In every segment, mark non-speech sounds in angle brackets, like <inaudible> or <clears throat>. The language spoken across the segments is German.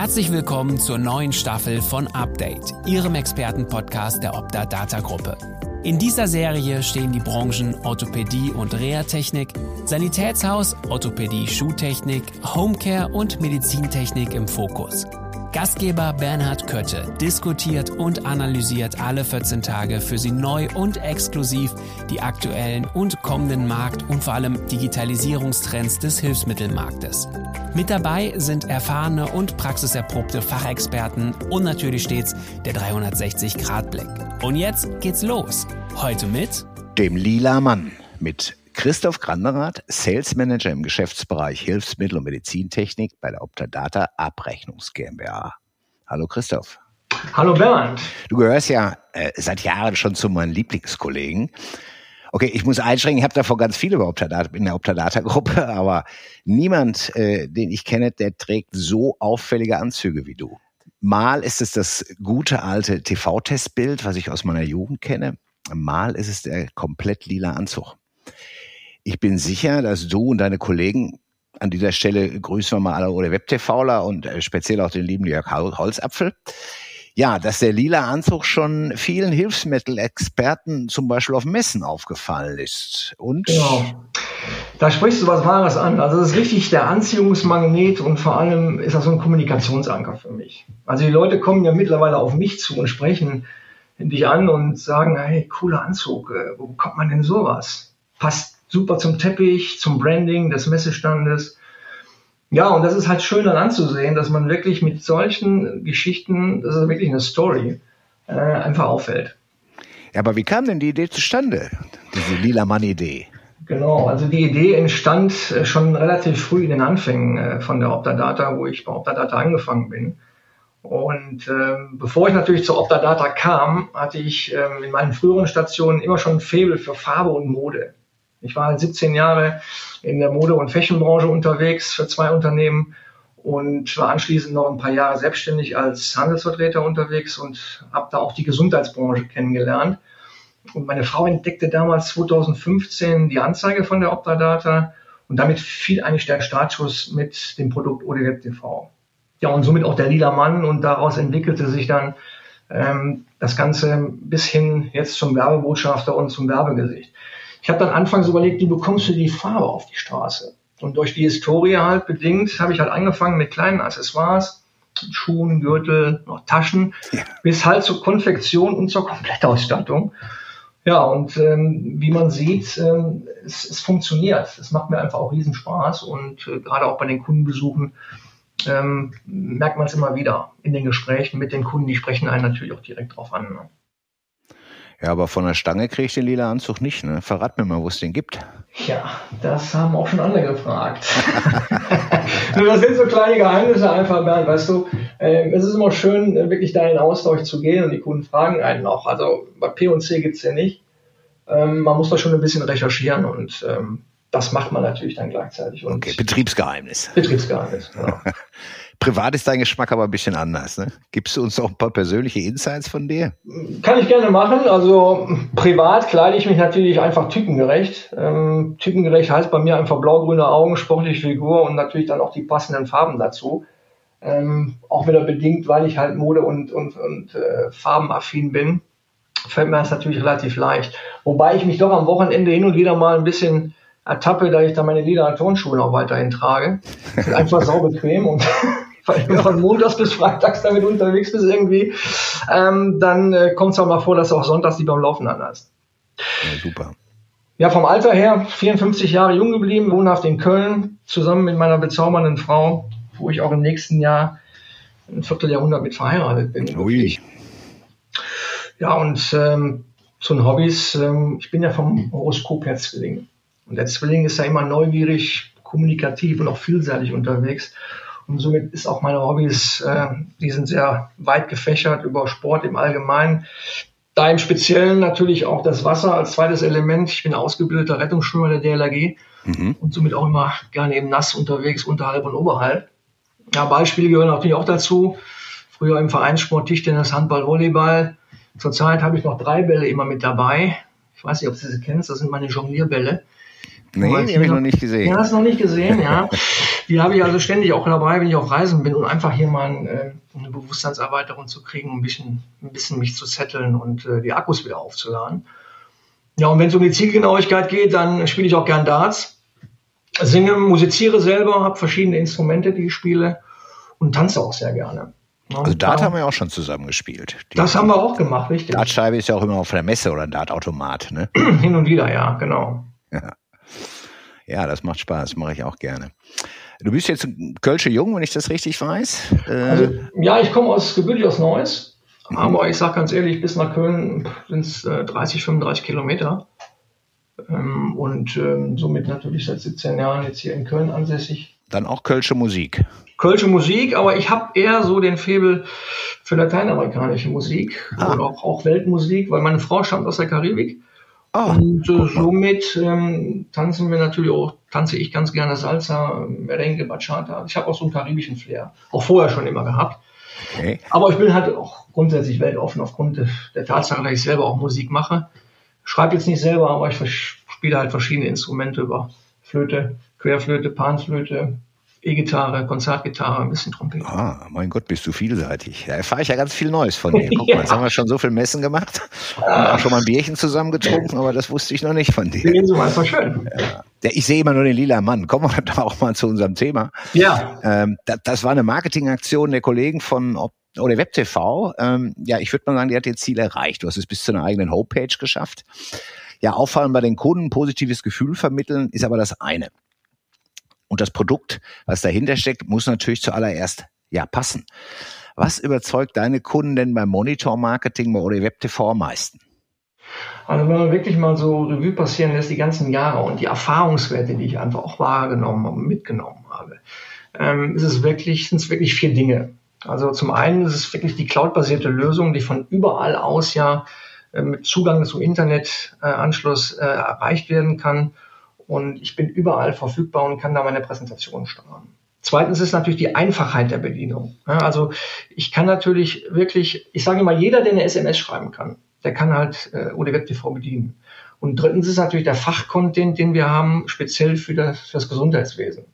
Herzlich willkommen zur neuen Staffel von Update, Ihrem Expertenpodcast der Opta Data Gruppe. In dieser Serie stehen die Branchen Orthopädie und Reha-Technik, Sanitätshaus, Orthopädie, Schuhtechnik, Homecare und Medizintechnik im Fokus. Gastgeber Bernhard Kötte diskutiert und analysiert alle 14 Tage für Sie neu und exklusiv die aktuellen und kommenden Markt- und vor allem Digitalisierungstrends des Hilfsmittelmarktes. Mit dabei sind erfahrene und praxiserprobte Fachexperten und natürlich stets der 360-Grad-Blick. Und jetzt geht's los. Heute mit dem Lila Mann mit Christoph Granderath, Sales Manager im Geschäftsbereich Hilfsmittel und Medizintechnik bei der Optadata Abrechnungs GmbH. Hallo Christoph. Hallo Bernd. Du gehörst ja äh, seit Jahren schon zu meinen Lieblingskollegen. Okay, ich muss einschränken, ich habe davor ganz viele über Optadata, in der Optadata-Gruppe, <laughs> aber niemand, äh, den ich kenne, der trägt so auffällige Anzüge wie du. Mal ist es das gute alte TV-Testbild, was ich aus meiner Jugend kenne. Mal ist es der komplett lila Anzug. Ich bin sicher, dass du und deine Kollegen an dieser Stelle grüßen wir mal alle oder WebTVler und äh, speziell auch den lieben Jörg Holzapfel. Ja, dass der lila Anzug schon vielen Hilfsmittelexperten zum Beispiel auf Messen aufgefallen ist. Und genau. Da sprichst du was Wahres an. Also das ist richtig der Anziehungsmagnet und vor allem ist das so ein Kommunikationsanker für mich. Also die Leute kommen ja mittlerweile auf mich zu und sprechen dich an und sagen, hey, cooler Anzug, äh, wo kommt man denn sowas? Passt super zum Teppich, zum Branding des Messestandes. Ja, und das ist halt schön dann anzusehen, dass man wirklich mit solchen Geschichten, das ist wirklich eine Story, äh, einfach auffällt. Ja, aber wie kam denn die Idee zustande, diese Lila Mann-Idee? Genau, also die Idee entstand äh, schon relativ früh in den Anfängen äh, von der Optadata, wo ich bei Optadata angefangen bin. Und ähm, bevor ich natürlich zur Optadata kam, hatte ich ähm, in meinen früheren Stationen immer schon ein Faible für Farbe und Mode. Ich war halt 17 Jahre in der Mode- und Fashionbranche unterwegs für zwei Unternehmen und war anschließend noch ein paar Jahre selbstständig als Handelsvertreter unterwegs und habe da auch die Gesundheitsbranche kennengelernt. Und meine Frau entdeckte damals 2015 die Anzeige von der Optadata und damit fiel eigentlich der Startschuss mit dem Produkt ODWeb TV. Ja, und somit auch der lila Mann und daraus entwickelte sich dann ähm, das Ganze bis hin jetzt zum Werbebotschafter und zum Werbegesicht. Ich habe dann anfangs überlegt, wie bekommst du die Farbe auf die Straße? Und durch die Historie halt bedingt habe ich halt angefangen mit kleinen Accessoires, Schuhen, Gürtel, noch Taschen, ja. bis halt zur Konfektion und zur Komplettausstattung. Ja, und ähm, wie man sieht, ähm, es, es funktioniert. Es macht mir einfach auch Riesenspaß und äh, gerade auch bei den Kundenbesuchen ähm, merkt man es immer wieder in den Gesprächen mit den Kunden. Die sprechen einen natürlich auch direkt drauf an. Ne? Ja, aber von der Stange kriege ich den lila Anzug nicht. Ne? Verrat mir mal, wo es den gibt. Ja, das haben auch schon andere gefragt. <laughs> Das sind so kleine Geheimnisse einfach, Bernd, weißt du. Ähm, es ist immer schön, wirklich da in Austausch zu gehen und die Kunden fragen einen auch. Also bei P&C gibt es ja nicht. Ähm, man muss da schon ein bisschen recherchieren und ähm, das macht man natürlich dann gleichzeitig. Und okay, Betriebsgeheimnis. Betriebsgeheimnis, genau. <laughs> Privat ist dein Geschmack aber ein bisschen anders. Ne? Gibst du uns auch ein paar persönliche Insights von dir? Kann ich gerne machen. Also privat kleide ich mich natürlich einfach typengerecht. Ähm, typengerecht heißt bei mir einfach blau-grüne Augen, sportliche Figur und natürlich dann auch die passenden Farben dazu. Ähm, auch wieder bedingt, weil ich halt Mode und, und, und äh, farbenaffin bin, fällt mir das natürlich relativ leicht. Wobei ich mich doch am Wochenende hin und wieder mal ein bisschen ertappe, da ich da meine lila Tonschuhe auch weiterhin trage. Einfach <laughs> sau bequem und <laughs> weil du von montags bis freitags damit unterwegs bist irgendwie, ähm, dann äh, kommt es auch mal vor, dass du auch sonntags die beim Laufen anhast. Ja, super. Ja, vom Alter her 54 Jahre jung geblieben, wohnhaft in Köln, zusammen mit meiner bezaubernden Frau, wo ich auch im nächsten Jahr ein Vierteljahrhundert mit verheiratet bin. Ui. Ja, und ähm, zu den Hobbys, ähm, ich bin ja vom Horoskop her Zwilling. Und der Zwilling ist ja immer neugierig, kommunikativ und auch vielseitig unterwegs. Und somit ist auch meine Hobbys, äh, die sind sehr weit gefächert über Sport im Allgemeinen. Da im Speziellen natürlich auch das Wasser als zweites Element. Ich bin ausgebildeter Rettungsschwimmer der DLRG mhm. und somit auch immer gerne eben nass unterwegs, unterhalb und oberhalb. Ja, Beispiele gehören natürlich auch dazu. Früher im Vereinssport Tischtennis, Handball, Volleyball. Zurzeit habe ich noch drei Bälle immer mit dabei. Ich weiß nicht, ob du sie kennst. Das sind meine Jonglierbälle. Nee, die habe ich noch nicht gesehen. Ja, hast du noch nicht gesehen, ja. <laughs> Die habe ich also ständig auch dabei, wenn ich auf Reisen bin, um einfach hier mal äh, eine Bewusstseinserweiterung zu kriegen, ein bisschen, ein bisschen mich zu zetteln und äh, die Akkus wieder aufzuladen. Ja, und wenn es um die Zielgenauigkeit geht, dann spiele ich auch gern Darts, singe, musiziere selber, habe verschiedene Instrumente, die ich spiele und tanze auch sehr gerne. Also Dart haben wir auch schon zusammen gespielt. Die das haben wir auch gemacht, richtig. Dartscheibe ist ja auch immer auf der Messe oder ein Dartautomat, ne? <clears throat> Hin und wieder, ja, genau. Ja. ja, das macht Spaß, mache ich auch gerne. Du bist jetzt ein Kölsche Jung, wenn ich das richtig weiß. Äh, also, ja, ich komme aus gebürtig aus Neuss, mhm. aber ich sage ganz ehrlich, bis nach Köln sind es äh, 30, 35 Kilometer. Ähm, und ähm, somit natürlich seit 17 Jahren jetzt hier in Köln ansässig. Dann auch Kölsche Musik. Kölsche Musik, aber ich habe eher so den Febel für lateinamerikanische Musik ah. oder auch, auch, Weltmusik, weil meine Frau stammt aus der Karibik. Oh, und äh, somit ähm, tanzen wir natürlich auch, tanze ich ganz gerne Salsa, Merengue, Bachata. Ich habe auch so einen karibischen Flair, auch vorher schon immer gehabt. Okay. Aber ich bin halt auch grundsätzlich weltoffen aufgrund der Tatsache, dass ich selber auch Musik mache. Schreibe jetzt nicht selber, aber ich spiele halt verschiedene Instrumente über Flöte, Querflöte, Panflöte, E-Gitarre, Konzertgitarre, ein bisschen Trompete. Ah, mein Gott, bist du vielseitig. Da erfahre ich ja ganz viel Neues von dir. <laughs> Guck ja. mal, jetzt haben wir schon so viel Messen gemacht und auch schon mal ein Bierchen zusammen getrunken, aber das wusste ich noch nicht von dir. Nee, so einfach schön. Ja. Ich sehe immer nur den lila Mann. Kommen wir <laughs> doch auch mal zu unserem Thema. Ja. Ähm, das, das, war eine Marketingaktion der Kollegen von oder WebTV. Ähm, ja, ich würde mal sagen, die hat ihr Ziel erreicht. Du hast es bis zu einer eigenen Homepage geschafft. Ja, auffallen bei den Kunden, positives Gefühl vermitteln, ist aber das eine. Und das Produkt, was dahinter steckt, muss natürlich zuallererst ja passen. Was überzeugt deine Kunden denn beim Monitor-Marketing oder WebTV am meisten? Also wenn man wirklich mal so Revue passieren lässt, die ganzen Jahre und die Erfahrungswerte, die ich einfach auch wahrgenommen und mitgenommen habe, ähm, ist es wirklich, sind es wirklich vier Dinge. Also zum einen ist es wirklich die cloudbasierte Lösung, die von überall aus ja äh, mit Zugang zu Internetanschluss äh, erreicht werden kann und ich bin überall verfügbar und kann da meine Präsentation steuern. Zweitens ist natürlich die Einfachheit der Bedienung. also ich kann natürlich wirklich, ich sage immer, jeder, der eine SMS schreiben kann, der kann halt äh, ODWeb TV bedienen. Und drittens ist natürlich der Fachcontent, den wir haben, speziell für das, für das Gesundheitswesen.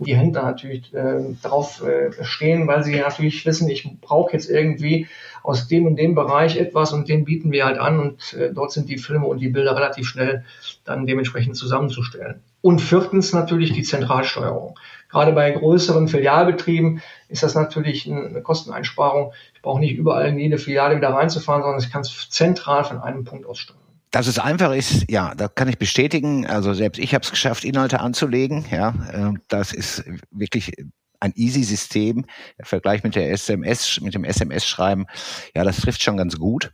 Die Händler natürlich äh, darauf äh, stehen, weil sie natürlich wissen, ich brauche jetzt irgendwie aus dem und dem Bereich etwas und den bieten wir halt an und äh, dort sind die Filme und die Bilder relativ schnell dann dementsprechend zusammenzustellen. Und viertens natürlich die Zentralsteuerung. Gerade bei größeren Filialbetrieben ist das natürlich eine Kosteneinsparung. Ich brauche nicht überall in jede Filiale wieder reinzufahren, sondern ich kann es zentral von einem Punkt aus steuern. Dass es einfach ist, ja, da kann ich bestätigen. Also selbst ich habe es geschafft, Inhalte anzulegen. Ja, äh, das ist wirklich ein easy System. Der Vergleich mit der SMS, mit dem SMS-Schreiben, ja, das trifft schon ganz gut.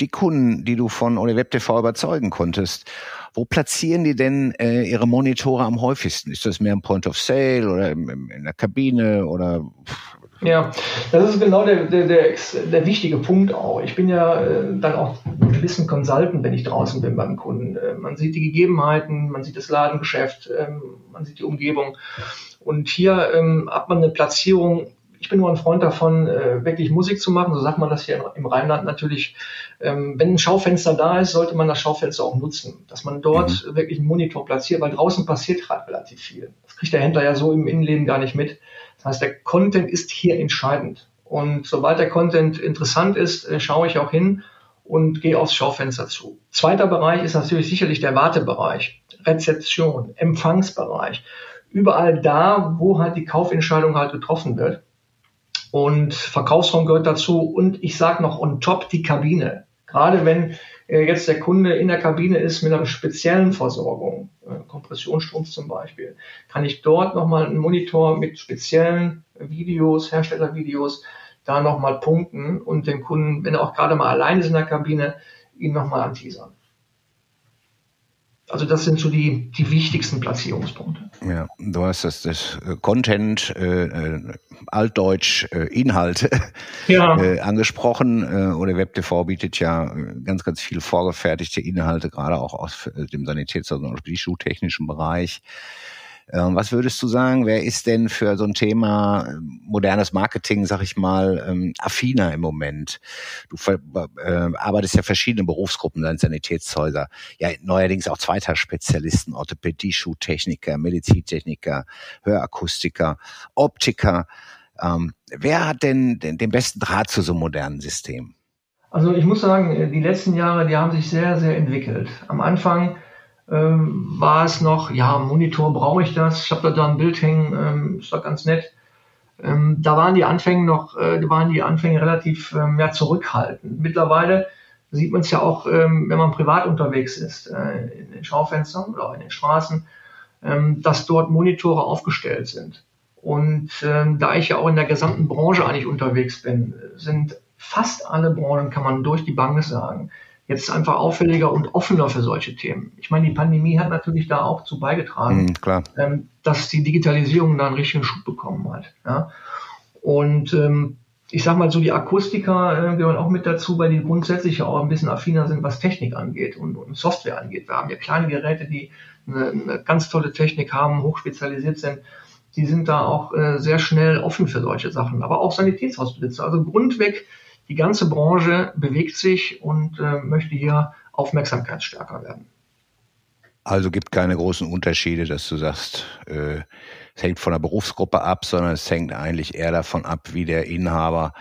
Die Kunden, die du von OnlyWeb TV überzeugen konntest, wo platzieren die denn äh, ihre Monitore am häufigsten? Ist das mehr im Point of Sale oder im, in der Kabine oder? Ja, das ist genau der, der, der, der wichtige Punkt auch. Ich bin ja äh, dann auch ein gewissen Consultant, wenn ich draußen bin beim Kunden. Äh, man sieht die Gegebenheiten, man sieht das Ladengeschäft, äh, man sieht die Umgebung. Und hier ähm, hat man eine Platzierung. Ich bin nur ein Freund davon, äh, wirklich Musik zu machen. So sagt man das hier im Rheinland natürlich. Ähm, wenn ein Schaufenster da ist, sollte man das Schaufenster auch nutzen. Dass man dort mhm. wirklich einen Monitor platziert, weil draußen passiert gerade relativ viel. Das kriegt der Händler ja so im Innenleben gar nicht mit. Das heißt, der Content ist hier entscheidend. Und sobald der Content interessant ist, äh, schaue ich auch hin und gehe aufs Schaufenster zu. Zweiter Bereich ist natürlich sicherlich der Wartebereich, Rezeption, Empfangsbereich überall da, wo halt die Kaufentscheidung halt getroffen wird. Und Verkaufsraum gehört dazu und ich sage noch on top die Kabine. Gerade wenn äh, jetzt der Kunde in der Kabine ist mit einer speziellen Versorgung, äh, Kompressionsstrumpf zum Beispiel, kann ich dort nochmal einen Monitor mit speziellen Videos, Herstellervideos, da nochmal punkten und den Kunden, wenn er auch gerade mal allein ist in der Kabine, ihn nochmal anteasern. Also das sind so die, die wichtigsten Platzierungspunkte. Ja, du hast das, das äh, Content, äh, äh, Altdeutsch, äh, Inhalte <laughs> ja. äh, angesprochen. Äh, oder WebTV bietet ja ganz, ganz viele vorgefertigte Inhalte, gerade auch aus dem Sanitäts- und Schuhtechnischen Bereich. Ähm, was würdest du sagen, wer ist denn für so ein Thema ähm, modernes Marketing, sag ich mal, ähm, affiner im Moment? Du äh, arbeitest ja verschiedene Berufsgruppen, dein Sanitätshäuser, ja neuerdings auch Zweiteilspezialisten, Orthopädie, Schuhtechniker, Medizintechniker, Hörakustiker, Optiker. Ähm, wer hat denn den, den besten Draht zu so einem modernen System? Also ich muss sagen, die letzten Jahre, die haben sich sehr, sehr entwickelt. Am Anfang ähm, war es noch, ja, Monitor brauche ich das, ich habe da, ein Bild hängen, ähm, ist doch ganz nett. Ähm, da waren die Anfänge noch, äh, waren die Anfänge relativ ähm, ja, zurückhaltend. Mittlerweile sieht man es ja auch, ähm, wenn man privat unterwegs ist, äh, in den Schaufenstern oder in den Straßen, ähm, dass dort Monitore aufgestellt sind. Und ähm, da ich ja auch in der gesamten Branche eigentlich unterwegs bin, sind fast alle Branchen, kann man durch die Bank sagen, jetzt einfach auffälliger und offener für solche Themen. Ich meine, die Pandemie hat natürlich da auch zu beigetragen, mhm, ähm, dass die Digitalisierung da einen richtigen Schub bekommen hat. Ja? Und ähm, ich sag mal so, die Akustiker äh, gehören auch mit dazu, weil die grundsätzlich auch ein bisschen affiner sind, was Technik angeht und, und Software angeht. Wir haben ja kleine Geräte, die eine, eine ganz tolle Technik haben, hochspezialisiert sind. Die sind da auch äh, sehr schnell offen für solche Sachen. Aber auch Sanitätshausbesitzer. Also grundweg die ganze Branche bewegt sich und äh, möchte hier aufmerksamkeitsstärker werden. Also gibt keine großen Unterschiede, dass du sagst, äh, es hängt von der Berufsgruppe ab, sondern es hängt eigentlich eher davon ab, wie der Inhaber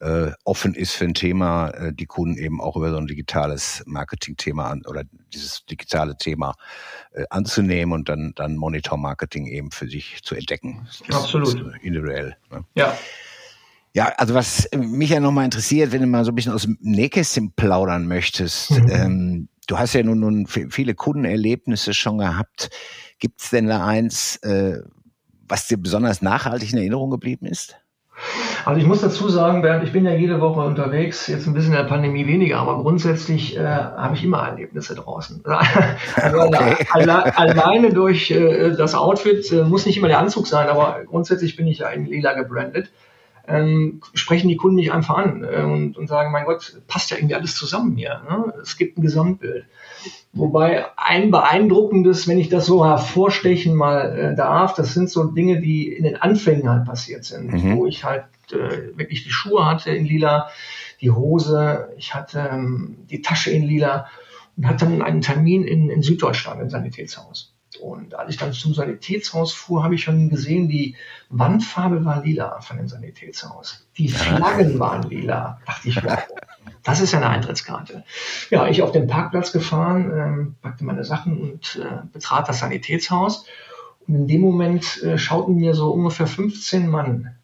äh, offen ist für ein Thema, äh, die Kunden eben auch über so ein digitales Marketing-Thema an, oder dieses digitale Thema äh, anzunehmen und dann, dann Monitor-Marketing eben für sich zu entdecken. Absolut. individuell. Ne? Ja. Ja, also was mich ja nochmal interessiert, wenn du mal so ein bisschen aus dem Nähkästchen plaudern möchtest. Mhm. Ähm, du hast ja nun, nun viele Kundenerlebnisse schon gehabt. Gibt es denn da eins, äh, was dir besonders nachhaltig in Erinnerung geblieben ist? Also ich muss dazu sagen, Bernd, ich bin ja jede Woche unterwegs, jetzt ein bisschen in der Pandemie weniger, aber grundsätzlich äh, habe ich immer Erlebnisse draußen. <laughs> Also <laughs> okay. alle, alleine durch äh, das Outfit, äh, muss nicht immer der Anzug sein, aber grundsätzlich bin ich ja in lila gebrandet ähm, sprechen die Kunden nicht einfach an äh, und, und sagen, mein Gott, passt ja irgendwie alles zusammen hier. Ne? Es gibt ein Gesamtbild. Wobei ein beeindruckendes, wenn ich das so hervorstechen mal äh, darf, das sind so Dinge, die in den Anfängen halt passiert sind, mhm. wo ich halt äh, wirklich die Schuhe hatte in lila, die Hose, ich hatte ähm, die Tasche in lila und hatte dann einen Termin in, in Süddeutschland im Sanitätshaus. Und als ich dann zum Sanitätshaus fuhr, habe ich schon gesehen, die Wandfarbe war lila von dem Sanitätshaus. Die Flaggen waren lila. Dachte ich, wow, <laughs> das ist ja eine Eintrittskarte. Ja, ich auf den Parkplatz gefahren, ähm, packte meine Sachen und äh, betrat das Sanitätshaus. Und in dem Moment äh, schauten mir so ungefähr 15 Mann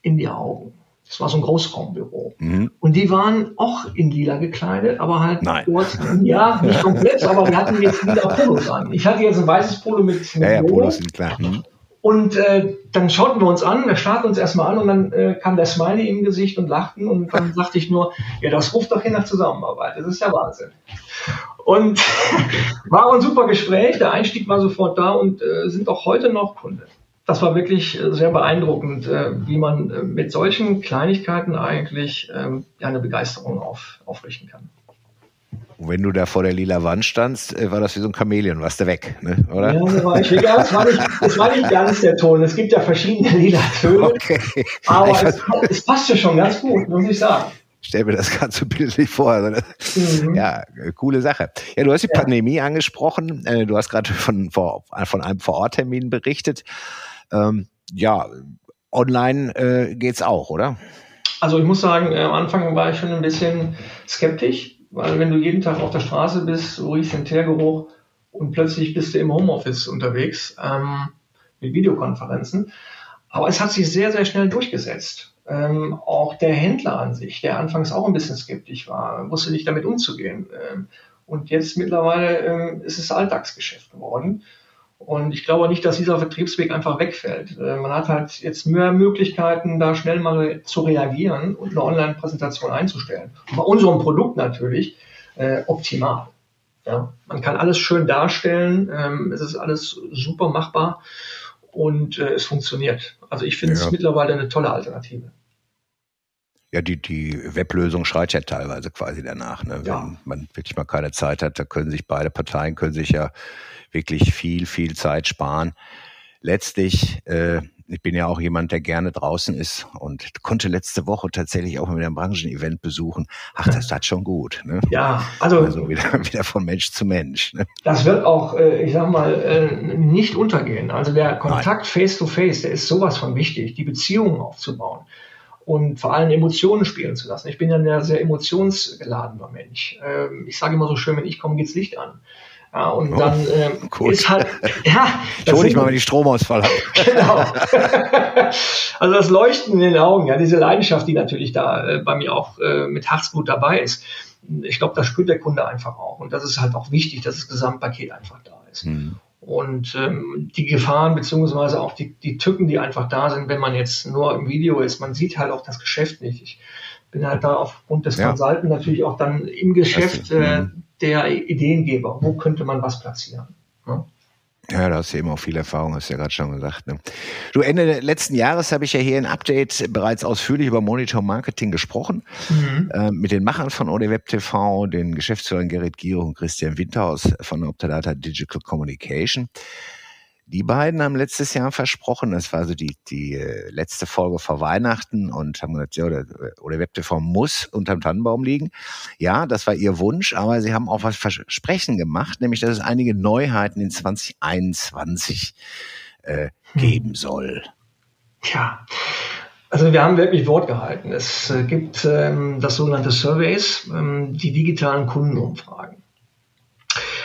in die Augen. Das war so ein Großraumbüro. Mhm. Und die waren auch in lila gekleidet, aber halt Nein. Kurz, ja, nicht komplett, aber die hatten jetzt lila Polos an. Ich hatte jetzt ein weißes Polo mit, mit ja, ja, Polos sind klar. Mhm. Und äh, dann schauten wir uns an, er starrte uns erstmal an und dann äh, kam der Smiley im Gesicht und lachten und dann <laughs> sagte ich nur, ja, das ruft doch hin nach Zusammenarbeit. Das ist ja Wahnsinn. Und <laughs> war ein super Gespräch, der Einstieg war sofort da und äh, sind auch heute noch Kunde das war wirklich äh, sehr beeindruckend, äh, wie man äh, mit solchen Kleinigkeiten eigentlich ähm, eine Begeisterung auf, aufrichten kann. Und wenn du da vor der lila Wand standst, war das wie so ein Chamäleon, warst du weg, ne? oder? Ja, das war, ich, das, war nicht, das war nicht ganz der Ton. Es gibt ja verschiedene lila Töne, okay. aber es, es passt ja schon ganz gut, muss ich sagen stell mir das gerade so bildlich vor. Also mhm. Ja, coole Sache. Ja, du hast die ja. Pandemie angesprochen. Du hast gerade von, von einem Vororttermin berichtet. Ähm, ja, online äh, geht's auch, oder? Also ich muss sagen, am Anfang war ich schon ein bisschen skeptisch, weil wenn du jeden Tag auf der Straße bist, du riechst den Teergeruch und plötzlich bist du im Homeoffice unterwegs ähm, mit Videokonferenzen. Aber es hat sich sehr, sehr schnell durchgesetzt. Ähm, auch der Händler an sich, der anfangs auch ein bisschen skeptisch war, wusste nicht damit umzugehen. Ähm, und jetzt mittlerweile ähm, ist es Alltagsgeschäft geworden. Und ich glaube nicht, dass dieser Vertriebsweg einfach wegfällt. Äh, man hat halt jetzt mehr Möglichkeiten, da schnell mal zu reagieren und eine Online-Präsentation einzustellen. bei unserem Produkt natürlich äh, optimal. Ja, man kann alles schön darstellen, ähm, es ist alles super machbar und äh, es funktioniert. Also ich finde ja. es mittlerweile eine tolle Alternative. Ja, die, die Weblösung schreit ja teilweise quasi danach. Ne? Ja. Wenn man wirklich mal keine Zeit hat, da können sich beide Parteien können sich ja wirklich viel, viel Zeit sparen. letztlich, äh, ich bin ja auch jemand, der gerne draußen ist und konnte letzte Woche tatsächlich auch mit einem Branchen-Event besuchen. Ach, das tat schon gut. Ne? Ja, also, also wieder, <laughs> wieder von Mensch zu Mensch. Ne? Das wird auch, äh, ich sag mal, äh, nicht untergehen. Also der Kontakt face-to-face, -face, der ist sowas von wichtig, die Beziehungen aufzubauen und vor allem Emotionen spielen zu lassen. Ich bin ja ein sehr emotionsgeladener Mensch. Ähm, ich sage immer so schön, wenn ich komme, geht's Licht an. Ja, und oh, dann ähm, ist halt, <laughs> ja. Schon nicht mal, wenn ich Stromausfall habe. <laughs> genau. <laughs> also das Leuchten in den Augen, ja, diese Leidenschaft, die natürlich da äh, bei mir auch äh, mit Herzblut dabei ist. Ich glaube, das spürt der Kunde einfach auch. Und das ist halt auch wichtig, dass das Gesamtpaket einfach da ist. Mhm. Und ähm, die Gefahren beziehungsweise auch die, die Tücken, die einfach da sind, wenn man jetzt nur im Video ist, man sieht halt auch das Geschäft nicht. Ich bin halt da aufgrund des ja. Consulten natürlich auch dann im Geschäft äh, der Ideengeber. Wo könnte man was platzieren? Ne? Ja, da hast du eben auch viel Erfahrung, hast du ja gerade schon gesagt. Ne? Du, Ende letzten Jahres habe ich ja hier in Update bereits ausführlich über Monitor Marketing gesprochen. Mhm. Äh, mit den Machern von ODWeb TV, den Geschäftsführern Gerrit Giro und Christian Winterhaus von Optadata Digital Communication. Die beiden haben letztes Jahr versprochen, das war so die, die äh, letzte Folge vor Weihnachten und haben gesagt, ja, oder, oder WebTV muss unterm Tannenbaum liegen. Ja, das war ihr Wunsch, aber sie haben auch was Versprechen gemacht, nämlich, dass es einige Neuheiten in 2021 äh, hm. geben soll. Ja, also wir haben wirklich Wort gehalten. Es äh, gibt ähm, das sogenannte Surveys, ähm, die digitalen Kundenumfragen.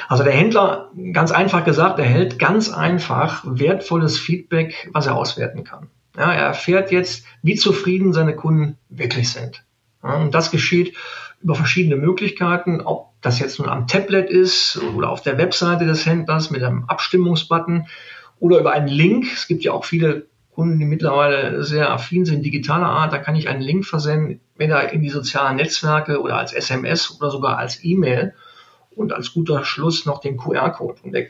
Also der Händler, ganz einfach gesagt, erhält ganz einfach wertvolles Feedback, was er auswerten kann. Ja, er erfährt jetzt, wie zufrieden seine Kunden wirklich sind. Ja, und das geschieht über verschiedene Möglichkeiten, ob das jetzt nun am Tablet ist oder auf der Webseite des Händlers mit einem Abstimmungsbutton oder über einen Link. Es gibt ja auch viele Kunden, die mittlerweile sehr affin sind, digitaler Art. Da kann ich einen Link versenden, entweder in die sozialen Netzwerke oder als SMS oder sogar als E-Mail und als guter Schluss noch den QR-Code. Und der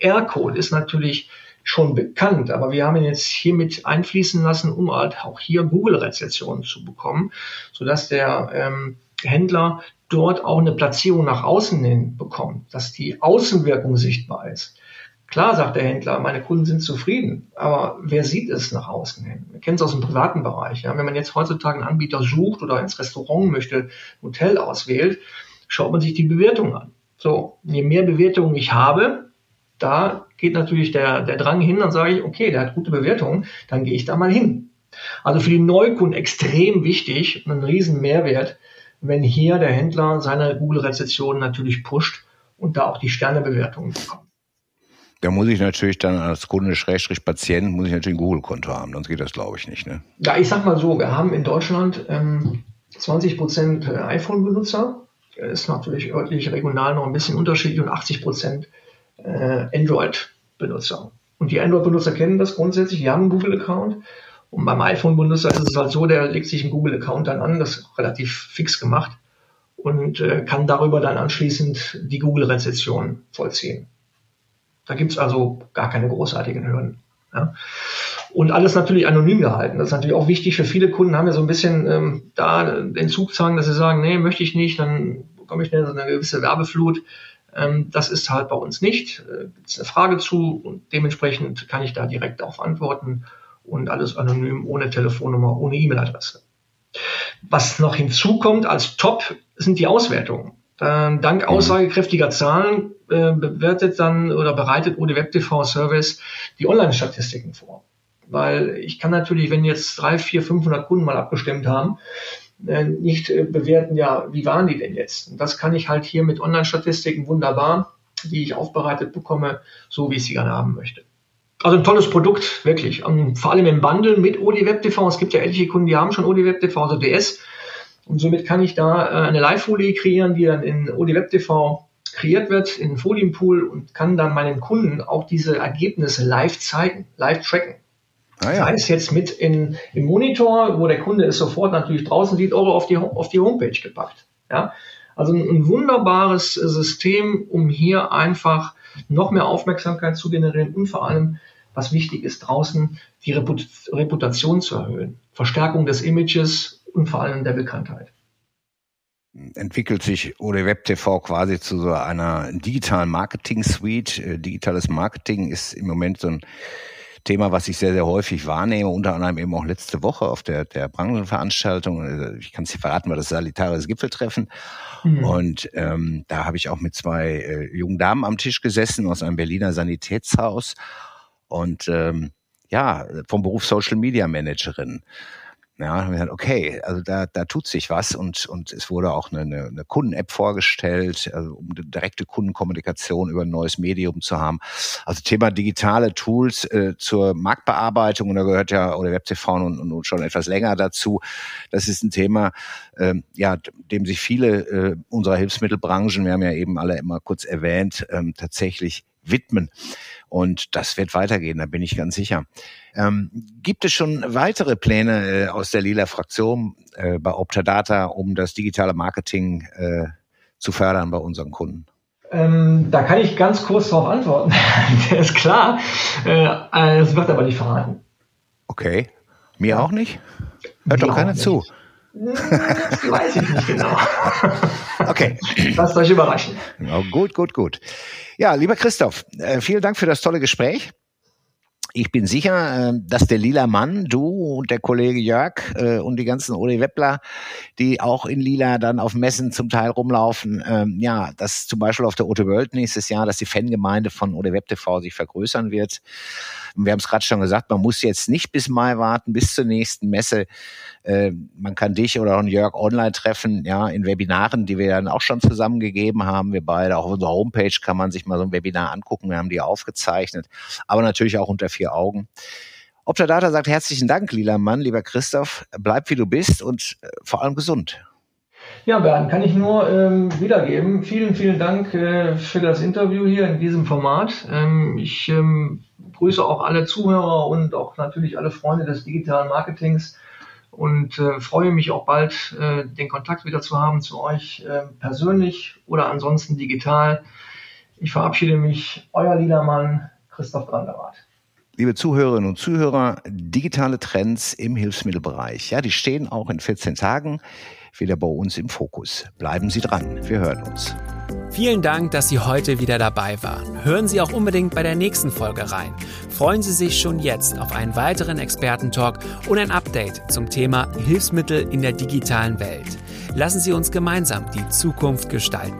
QR-Code ist natürlich schon bekannt, aber wir haben ihn jetzt hiermit einfließen lassen, um halt auch hier Google-Rezessionen zu bekommen, sodass der ähm, Händler dort auch eine Platzierung nach außen hin bekommt, dass die Außenwirkung sichtbar ist. Klar sagt der Händler, meine Kunden sind zufrieden, aber wer sieht es nach außen hin? Wir kennen es aus dem privaten Bereich. Ja? Wenn man jetzt heutzutage einen Anbieter sucht oder ins Restaurant möchte, Hotel auswählt, schaut man sich die Bewertung an. So, je mehr Bewertungen ich habe, da geht natürlich der, der Drang hin, dann sage ich, okay, der hat gute Bewertungen, dann gehe ich da mal hin. Also für die Neukunden extrem wichtig und ein riesen Mehrwert, wenn hier der Händler seine Google-Rezession natürlich pusht und da auch die Sternebewertungen bekommt. Da muss ich natürlich dann als Kunde, Schrägstrich Patient, muss ich natürlich ein Google-Konto haben, sonst geht das glaube ich nicht. Ne? Ja, ich sag mal so, wir haben in Deutschland ähm, 20 Prozent iPhone-Benutzer ist natürlich örtlich, regional noch ein bisschen unterschiedlich und 80 Prozent äh, Android-Benutzer. Und die Android-Benutzer kennen das grundsätzlich, die haben einen Google-Account. Und beim iPhone-Benutzer ist es halt so, der legt sich einen Google-Account dann an, das ist relativ fix gemacht und äh, kann darüber dann anschließend die Google-Rezession vollziehen. Da gibt's also gar keine großartigen Hürden. Ja. Und alles natürlich anonym gehalten. Das ist natürlich auch wichtig für viele Kunden, haben ja so ein bisschen ähm, da den Zugzwang, dass sie sagen, nee, möchte ich nicht, dann bekomme ich schnell so eine gewisse Werbeflut. Ähm, das ist halt bei uns nicht. Äh, Gibt es eine Frage zu und dementsprechend kann ich da direkt darauf antworten und alles anonym, ohne Telefonnummer, ohne E-Mail-Adresse. Was noch hinzukommt als Top sind die Auswertungen. Äh, dank mhm. aussagekräftiger Zahlen äh, bewertet dann oder bereitet OD Web TV Service die Online-Statistiken vor. Weil ich kann natürlich, wenn jetzt drei, vier, 500 Kunden mal abgestimmt haben, äh, nicht äh, bewerten, ja, wie waren die denn jetzt? Und das kann ich halt hier mit Online-Statistiken wunderbar, die ich aufbereitet bekomme, so wie ich sie gerne haben möchte. Also ein tolles Produkt, wirklich. Und vor allem im Bundle mit OD Web TV. Es gibt ja etliche Kunden, die haben schon OD Web TV, also DS. Und somit kann ich da äh, eine Live-Folie kreieren, die dann in OD Web TV kreiert wird, in Folienpool und kann dann meinen Kunden auch diese Ergebnisse live zeigen, live tracken. Ah, ja. Sei es jetzt mit in, im Monitor, wo der Kunde es sofort natürlich draußen sieht, oder auf die, auf die Homepage gepackt. Ja? Also ein, ein wunderbares System, um hier einfach noch mehr Aufmerksamkeit zu generieren und vor allem, was wichtig ist, draußen die Reput Reputation zu erhöhen. Verstärkung des Images und vor allem der Bekanntheit entwickelt sich ODWeb TV quasi zu so einer digitalen Marketing Suite. Äh, digitales Marketing ist im Moment so ein Thema, was ich sehr, sehr häufig wahrnehme, unter anderem eben auch letzte Woche auf der, der Branchenveranstaltung. Ich kann es dir verraten, war das Salitares Gipfeltreffen. Mhm. Und ähm, da habe ich auch mit zwei äh, jungen Damen am Tisch gesessen aus einem Berliner Sanitätshaus und ähm, ja, vom Beruf Social Media Managerin. Ja, haben wir gesagt, okay, also da, da tut sich was und, und es wurde auch eine, eine, eine Kunden-App vorgestellt, also um direkte Kundenkommunikation über ein neues Medium zu haben. Also Thema digitale Tools äh, zur Marktbearbeitung, und da gehört ja oder WebTV nun, nun schon etwas länger dazu. Das ist ein Thema, äh, ja, dem sich viele äh, unserer Hilfsmittelbranchen, wir haben ja eben alle immer kurz erwähnt, ähm, tatsächlich widmen. Und das wird weitergehen, da bin ich ganz sicher. Ähm, gibt es schon weitere Pläne äh, aus der Lila-Fraktion äh, bei Optadata, um das digitale Marketing äh, zu fördern bei unseren Kunden? Ähm, da kann ich ganz kurz darauf antworten. <laughs> der ist klar. Äh, das wird aber nicht verraten. Okay. Mir auch nicht? Hört Mir doch keiner zu. Das weiß ich nicht genau. <laughs> Okay. Lasst euch überraschen. Oh, gut, gut, gut. Ja, lieber Christoph, äh, vielen Dank für das tolle Gespräch. Ich bin sicher, äh, dass der lila Mann, du und der Kollege Jörg äh, und die ganzen Uli Weppler, die auch in lila dann auf Messen zum Teil rumlaufen, ähm, ja, dass zum Beispiel auf der Ote World nächstes Jahr, dass die Fangemeinde von Uli Web TV sich vergrößern wird. Wir haben es gerade schon gesagt, man muss jetzt nicht bis Mai warten, bis zur nächsten Messe. Äh, man kann dich oder auch Jörg online treffen, ja, in Webinaren, die wir dann auch schon zusammengegeben haben. Wir beide, auch auf unserer Homepage kann man sich mal so ein Webinar angucken. Wir haben die aufgezeichnet, aber natürlich auch unter vier Augen. Optadata sagt herzlichen Dank, lila Mann, lieber Christoph. Bleib wie du bist und äh, vor allem gesund. Ja, Bernd, kann ich nur ähm, wiedergeben. Vielen, vielen Dank äh, für das Interview hier in diesem Format. Ähm, ich ähm, grüße auch alle Zuhörer und auch natürlich alle Freunde des digitalen Marketings und äh, freue mich auch bald, äh, den Kontakt wieder zu haben zu euch äh, persönlich oder ansonsten digital. Ich verabschiede mich, euer Liedermann Christoph Granderath. Liebe Zuhörerinnen und Zuhörer, digitale Trends im Hilfsmittelbereich, ja, die stehen auch in 14 Tagen wieder bei uns im Fokus. Bleiben Sie dran, wir hören uns. Vielen Dank, dass Sie heute wieder dabei waren. Hören Sie auch unbedingt bei der nächsten Folge rein. Freuen Sie sich schon jetzt auf einen weiteren Expertentalk und ein Update zum Thema Hilfsmittel in der digitalen Welt. Lassen Sie uns gemeinsam die Zukunft gestalten.